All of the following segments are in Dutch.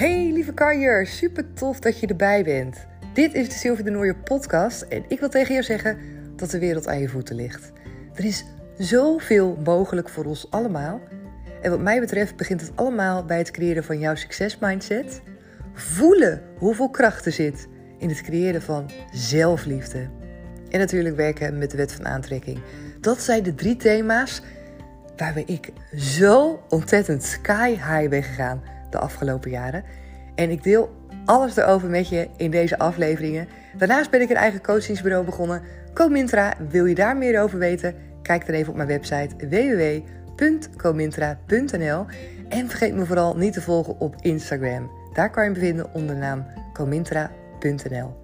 Hey lieve kanjer, super tof dat je erbij bent. Dit is de Sylvie de Nooier podcast en ik wil tegen jou zeggen dat de wereld aan je voeten ligt. Er is zoveel mogelijk voor ons allemaal. En wat mij betreft begint het allemaal bij het creëren van jouw succesmindset. Voelen hoeveel kracht er zit in het creëren van zelfliefde. En natuurlijk werken met de wet van aantrekking. Dat zijn de drie thema's waar ik zo ontzettend sky high ben gegaan de afgelopen jaren. En ik deel alles erover met je in deze afleveringen. Daarnaast ben ik een eigen coachingsbureau begonnen. Comintra, wil je daar meer over weten? Kijk dan even op mijn website www.comintra.nl. En vergeet me vooral niet te volgen op Instagram. Daar kan je me vinden onder de naam comintra.nl.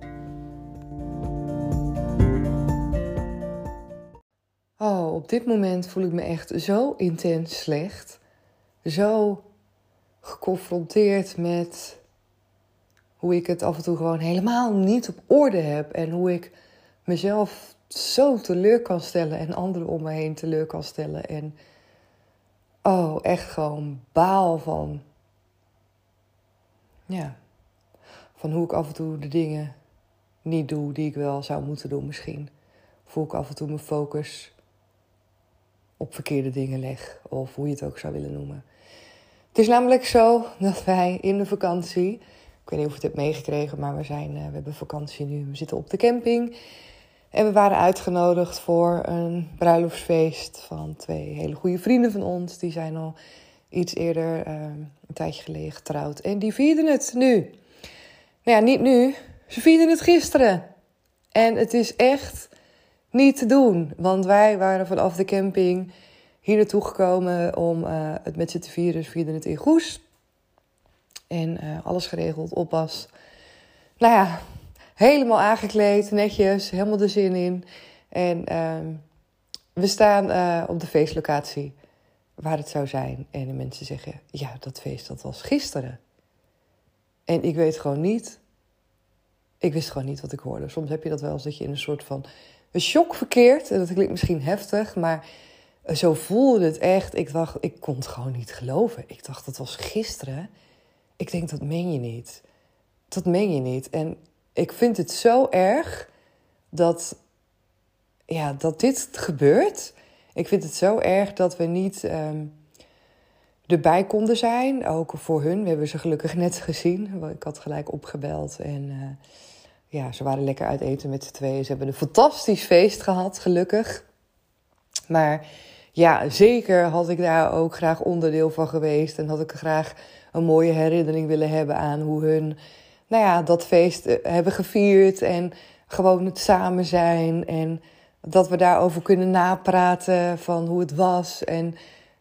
Oh, op dit moment voel ik me echt zo intens slecht. Zo geconfronteerd met hoe ik het af en toe gewoon helemaal niet op orde heb. En hoe ik mezelf zo teleur kan stellen en anderen om me heen teleur kan stellen. En oh, echt gewoon baal van. Ja, van hoe ik af en toe de dingen niet doe die ik wel zou moeten doen misschien. Hoe ik af en toe mijn focus op verkeerde dingen leg. Of hoe je het ook zou willen noemen. Het is namelijk zo dat wij in de vakantie. Ik weet niet of je het hebt meegekregen, maar we, zijn, uh, we hebben vakantie nu. We zitten op de camping. En we waren uitgenodigd voor een bruiloftsfeest van twee hele goede vrienden van ons. Die zijn al iets eerder, uh, een tijdje geleden, getrouwd. En die vierden het nu. Nou ja, niet nu. Ze vierden het gisteren. En het is echt niet te doen. Want wij waren vanaf de camping hier naartoe gekomen om uh, het met z'n te vieren. Dus het in Goes. En uh, alles geregeld, oppas. Nou ja, helemaal aangekleed, netjes, helemaal de zin in. En uh, we staan uh, op de feestlocatie waar het zou zijn. En de mensen zeggen, ja, dat feest dat was gisteren. En ik weet gewoon niet, ik wist gewoon niet wat ik hoorde. Soms heb je dat wel eens dat je in een soort van een shock verkeert. En dat klinkt misschien heftig, maar zo voelde het echt. Ik dacht, ik kon het gewoon niet geloven. Ik dacht, dat was gisteren. Ik denk, dat meen je niet. Dat meen je niet. En ik vind het zo erg dat, ja, dat dit gebeurt. Ik vind het zo erg dat we niet um, erbij konden zijn. Ook voor hun. We hebben ze gelukkig net gezien. Ik had gelijk opgebeld. En uh, ja, ze waren lekker uit eten met z'n tweeën. Ze hebben een fantastisch feest gehad, gelukkig. Maar ja, zeker had ik daar ook graag onderdeel van geweest. En had ik graag een mooie herinnering willen hebben aan hoe hun, nou ja, dat feest eh, hebben gevierd. En gewoon het samen zijn. En dat we daarover kunnen napraten van hoe het was. En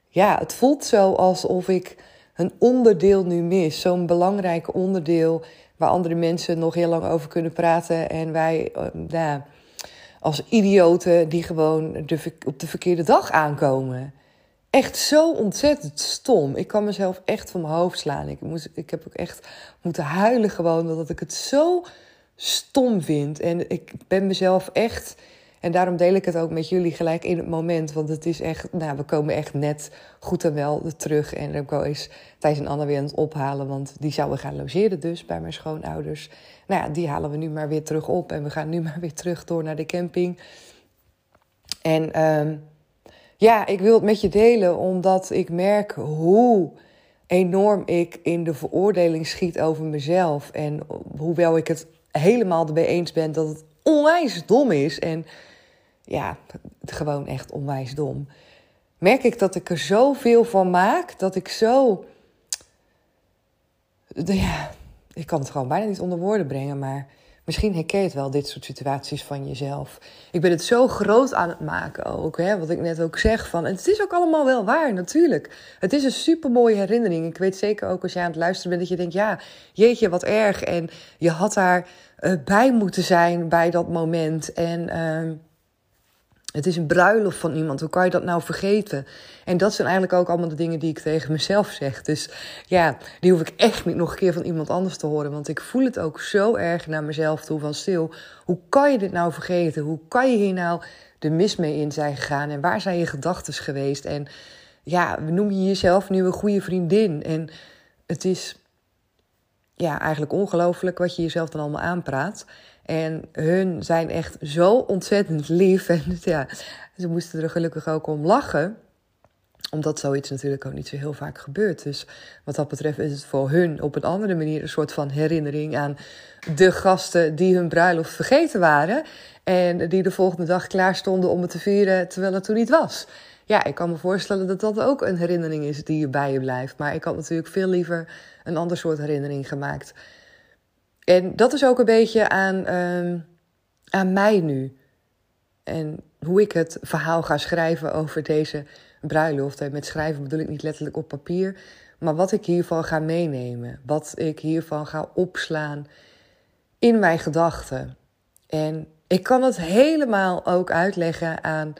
ja, het voelt zo alsof ik een onderdeel nu mis. Zo'n belangrijk onderdeel waar andere mensen nog heel lang over kunnen praten. En wij, uh, nou, als idioten die gewoon op de verkeerde dag aankomen. Echt zo ontzettend stom. Ik kan mezelf echt van mijn hoofd slaan. Ik, moest, ik heb ook echt moeten huilen gewoon, omdat ik het zo stom vind. En ik ben mezelf echt en daarom deel ik het ook met jullie gelijk in het moment. Want het is echt, nou, we komen echt net goed en wel terug. En Remco is Thijs en Anne weer aan het ophalen. Want die zouden gaan logeren dus bij mijn schoonouders. Nou ja, die halen we nu maar weer terug op. En we gaan nu maar weer terug door naar de camping. En um, ja, ik wil het met je delen omdat ik merk hoe enorm ik in de veroordeling schiet over mezelf. En hoewel ik het helemaal erbij eens ben dat het onwijs dom is. En ja, gewoon echt onwijs dom. Merk ik dat ik er zoveel van maak, dat ik zo. Ja, ik kan het gewoon bijna niet onder woorden brengen, maar misschien herken je het wel, dit soort situaties van jezelf. Ik ben het zo groot aan het maken ook, hè, wat ik net ook zeg. Van, het is ook allemaal wel waar, natuurlijk. Het is een supermooie herinnering. Ik weet zeker ook als jij aan het luisteren bent dat je denkt, ja, jeetje, wat erg. En je had daar uh, bij moeten zijn bij dat moment. En. Uh, het is een bruiloft van iemand. Hoe kan je dat nou vergeten? En dat zijn eigenlijk ook allemaal de dingen die ik tegen mezelf zeg. Dus ja, die hoef ik echt niet nog een keer van iemand anders te horen. Want ik voel het ook zo erg naar mezelf toe van stil. Hoe kan je dit nou vergeten? Hoe kan je hier nou de mis mee in zijn gegaan? En waar zijn je gedachten geweest? En ja, noem je jezelf nu een goede vriendin? En het is ja, eigenlijk ongelooflijk wat je jezelf dan allemaal aanpraat. En hun zijn echt zo ontzettend lief. En ja, ze moesten er gelukkig ook om lachen omdat zoiets natuurlijk ook niet zo heel vaak gebeurt. Dus wat dat betreft is het voor hun op een andere manier een soort van herinnering aan de gasten die hun bruiloft vergeten waren. En die de volgende dag klaar stonden om het te vieren terwijl het toen niet was. Ja, ik kan me voorstellen dat dat ook een herinnering is die je bij je blijft. Maar ik had natuurlijk veel liever een ander soort herinnering gemaakt. En dat is ook een beetje aan, uh, aan mij nu. En hoe ik het verhaal ga schrijven over deze bruiloft. En met schrijven bedoel ik niet letterlijk op papier. Maar wat ik hiervan ga meenemen. Wat ik hiervan ga opslaan in mijn gedachten. En ik kan het helemaal ook uitleggen aan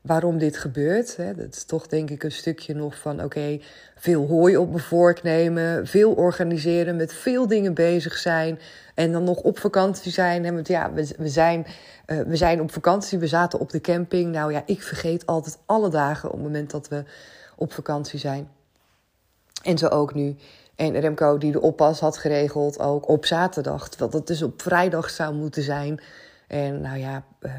waarom dit gebeurt. Dat is toch denk ik een stukje nog van oké, veel hooi op mijn vork nemen, veel organiseren, met veel dingen bezig zijn en dan nog op vakantie zijn. En ja, we, we, zijn, uh, we zijn op vakantie, we zaten op de camping. Nou ja, ik vergeet altijd alle dagen op het moment dat we op vakantie zijn. En zo ook nu. En Remco die de oppas had geregeld, ook op zaterdag. Terwijl dat dus op vrijdag zou moeten zijn. En nou ja, uh,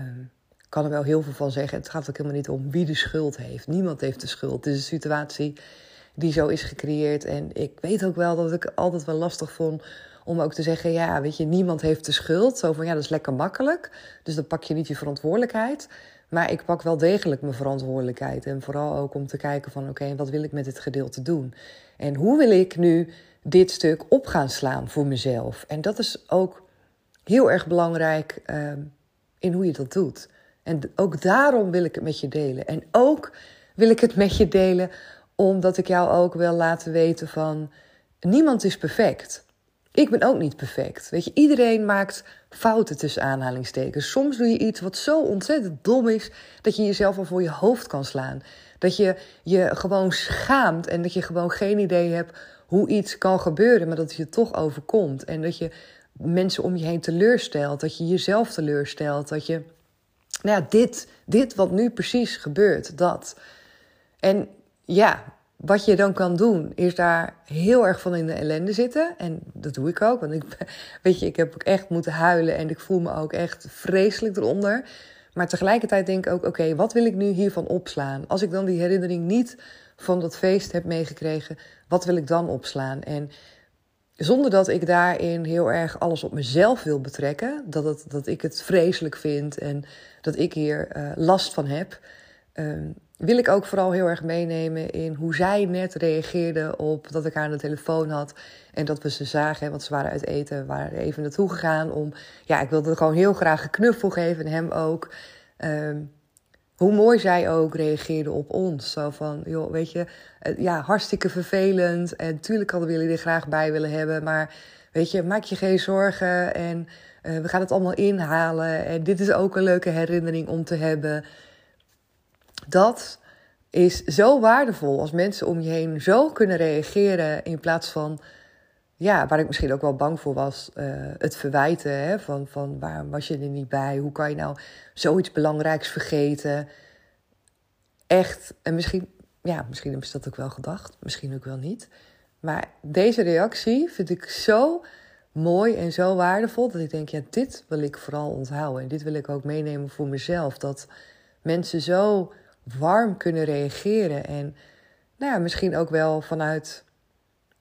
kan er wel heel veel van zeggen. Het gaat ook helemaal niet om wie de schuld heeft. Niemand heeft de schuld. Het is een situatie die zo is gecreëerd. En ik weet ook wel dat ik altijd wel lastig vond om ook te zeggen: ja, weet je, niemand heeft de schuld. Zo van ja, dat is lekker makkelijk. Dus dan pak je niet je verantwoordelijkheid. Maar ik pak wel degelijk mijn verantwoordelijkheid. En vooral ook om te kijken van oké, wat wil ik met dit gedeelte doen? En hoe wil ik nu dit stuk op gaan slaan voor mezelf? En dat is ook heel erg belangrijk uh, in hoe je dat doet. En ook daarom wil ik het met je delen. En ook wil ik het met je delen omdat ik jou ook wil laten weten van niemand is perfect. Ik ben ook niet perfect. Weet je, iedereen maakt fouten tussen aanhalingstekens. Soms doe je iets wat zo ontzettend dom is dat je jezelf al voor je hoofd kan slaan. Dat je je gewoon schaamt en dat je gewoon geen idee hebt hoe iets kan gebeuren, maar dat het je toch overkomt. En dat je mensen om je heen teleurstelt, dat je jezelf teleurstelt, dat je nou ja, dit, dit wat nu precies gebeurt, dat. En ja, wat je dan kan doen, is daar heel erg van in de ellende zitten. En dat doe ik ook, want ik, weet je, ik heb ook echt moeten huilen en ik voel me ook echt vreselijk eronder. Maar tegelijkertijd denk ik ook, oké, wat wil ik nu hiervan opslaan? Als ik dan die herinnering niet van dat feest heb meegekregen, wat wil ik dan opslaan? En zonder dat ik daarin heel erg alles op mezelf wil betrekken. Dat, dat ik het vreselijk vind en dat ik hier uh, last van heb. Uh, wil ik ook vooral heel erg meenemen in hoe zij net reageerde op dat ik haar aan de telefoon had. En dat we ze zagen, want ze waren uit eten, waren even naartoe gegaan om... Ja, ik wilde gewoon heel graag een knuffel geven en hem ook. Uh, hoe mooi zij ook reageerde op ons. Zo van, joh, weet je, eh, ja, hartstikke vervelend. En natuurlijk hadden we jullie er graag bij willen hebben. Maar weet je, maak je geen zorgen. En uh, we gaan het allemaal inhalen. En dit is ook een leuke herinnering om te hebben. Dat is zo waardevol als mensen om je heen zo kunnen reageren. In plaats van, ja, waar ik misschien ook wel bang voor was, uh, het verwijten. Hè, van, van waarom was je er niet bij? Hoe kan je nou zoiets belangrijks vergeten? Echt, en misschien ja, misschien hebben ze dat ook wel gedacht, misschien ook wel niet. Maar deze reactie vind ik zo mooi en zo waardevol dat ik denk, ja, dit wil ik vooral onthouden. En dit wil ik ook meenemen voor mezelf. Dat mensen zo warm kunnen reageren. En nou ja, misschien ook wel vanuit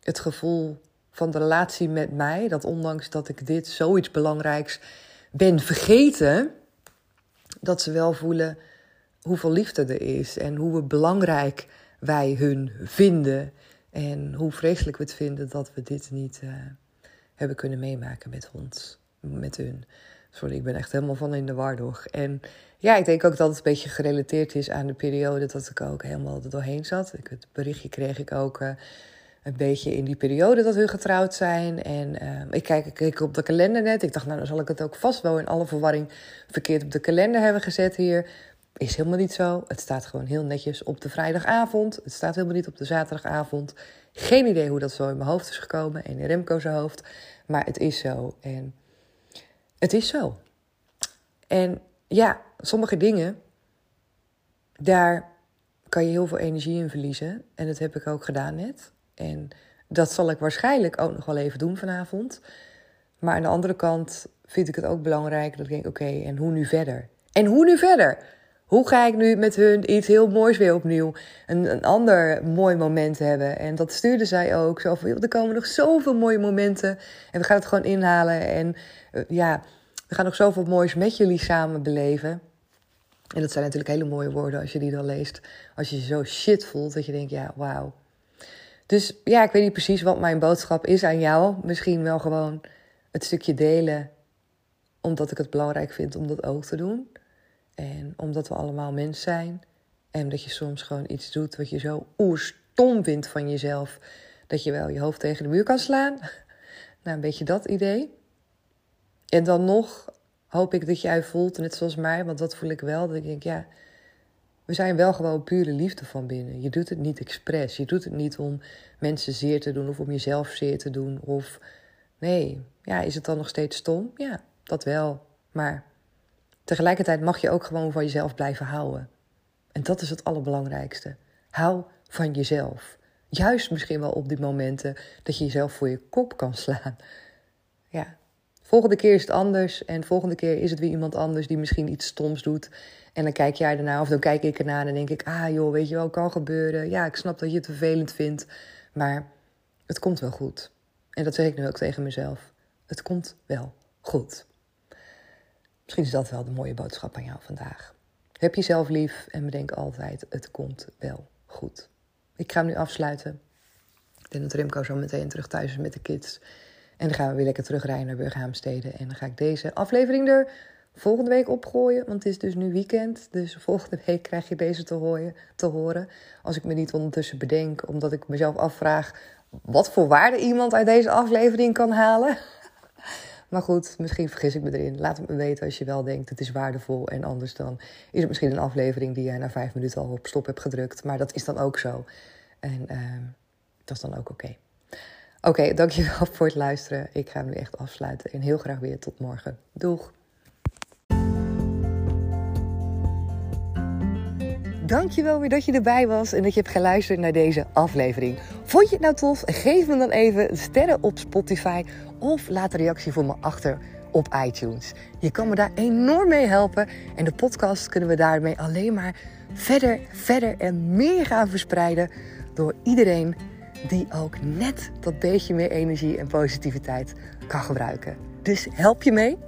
het gevoel van de relatie met mij. Dat ondanks dat ik dit zoiets belangrijks ben vergeten, dat ze wel voelen hoeveel liefde er is en hoe belangrijk wij hun vinden. En hoe vreselijk we het vinden dat we dit niet uh, hebben kunnen meemaken met ons, met hun. Sorry, ik ben echt helemaal van in de war door. En ja, ik denk ook dat het een beetje gerelateerd is aan de periode dat ik ook helemaal er doorheen zat. Ik, het berichtje kreeg ik ook uh, een beetje in die periode dat we getrouwd zijn. En uh, ik kijk, ik keek op de kalender net. Ik dacht, nou dan zal ik het ook vast wel in alle verwarring verkeerd op de kalender hebben gezet hier. Is helemaal niet zo. Het staat gewoon heel netjes op de vrijdagavond. Het staat helemaal niet op de zaterdagavond. Geen idee hoe dat zo in mijn hoofd is gekomen en in Remco's hoofd. Maar het is zo. En het is zo. En ja, sommige dingen, daar kan je heel veel energie in verliezen. En dat heb ik ook gedaan net. En dat zal ik waarschijnlijk ook nog wel even doen vanavond. Maar aan de andere kant vind ik het ook belangrijk dat ik denk: oké, en hoe nu verder? En hoe nu verder? Hoe ga ik nu met hun iets heel moois weer opnieuw een, een ander mooi moment hebben? En dat stuurde zij ook. Zo er komen nog zoveel mooie momenten. En we gaan het gewoon inhalen. En uh, ja, we gaan nog zoveel moois met jullie samen beleven. En dat zijn natuurlijk hele mooie woorden als je die dan leest. Als je je zo shit voelt, dat je denkt, ja, wauw. Dus ja, ik weet niet precies wat mijn boodschap is aan jou. Misschien wel gewoon het stukje delen, omdat ik het belangrijk vind om dat ook te doen. En omdat we allemaal mens zijn. En dat je soms gewoon iets doet wat je zo oerstom vindt van jezelf. Dat je wel je hoofd tegen de muur kan slaan. nou, een beetje dat idee. En dan nog hoop ik dat jij voelt, net zoals mij, want dat voel ik wel. Dat ik denk, ja, we zijn wel gewoon pure liefde van binnen. Je doet het niet expres. Je doet het niet om mensen zeer te doen of om jezelf zeer te doen. Of nee, ja, is het dan nog steeds stom? Ja, dat wel. Maar tegelijkertijd mag je ook gewoon van jezelf blijven houden. En dat is het allerbelangrijkste. Hou van jezelf. Juist misschien wel op die momenten dat je jezelf voor je kop kan slaan. Ja, volgende keer is het anders. En volgende keer is het weer iemand anders die misschien iets stoms doet. En dan kijk jij ernaar of dan kijk ik ernaar en denk ik... ah joh, weet je wel, kan gebeuren. Ja, ik snap dat je het vervelend vindt. Maar het komt wel goed. En dat zeg ik nu ook tegen mezelf. Het komt wel goed. Misschien is dat wel de mooie boodschap aan jou vandaag. Heb jezelf lief en bedenk altijd, het komt wel goed. Ik ga hem nu afsluiten. Ik denk dat Remco zo meteen terug thuis is met de kids. En dan gaan we weer lekker terugrijden naar Burghaamsteden. En dan ga ik deze aflevering er volgende week opgooien. Want het is dus nu weekend. Dus volgende week krijg je deze te, horen, te horen. Als ik me niet ondertussen bedenk. Omdat ik mezelf afvraag wat voor waarde iemand uit deze aflevering kan halen. Maar goed, misschien vergis ik me erin. Laat het me weten als je wel denkt het is waardevol. En anders dan is het misschien een aflevering die jij na vijf minuten al op stop hebt gedrukt. Maar dat is dan ook zo. En uh, dat is dan ook oké. Oké, dankjewel voor het luisteren. Ik ga nu echt afsluiten. En heel graag weer tot morgen. Doeg! Dankjewel weer dat je erbij was en dat je hebt geluisterd naar deze aflevering. Vond je het nou tof? Geef me dan even sterren op Spotify of laat een reactie voor me achter op iTunes. Je kan me daar enorm mee helpen en de podcast kunnen we daarmee alleen maar verder, verder en meer gaan verspreiden door iedereen die ook net dat beetje meer energie en positiviteit kan gebruiken. Dus help je mee?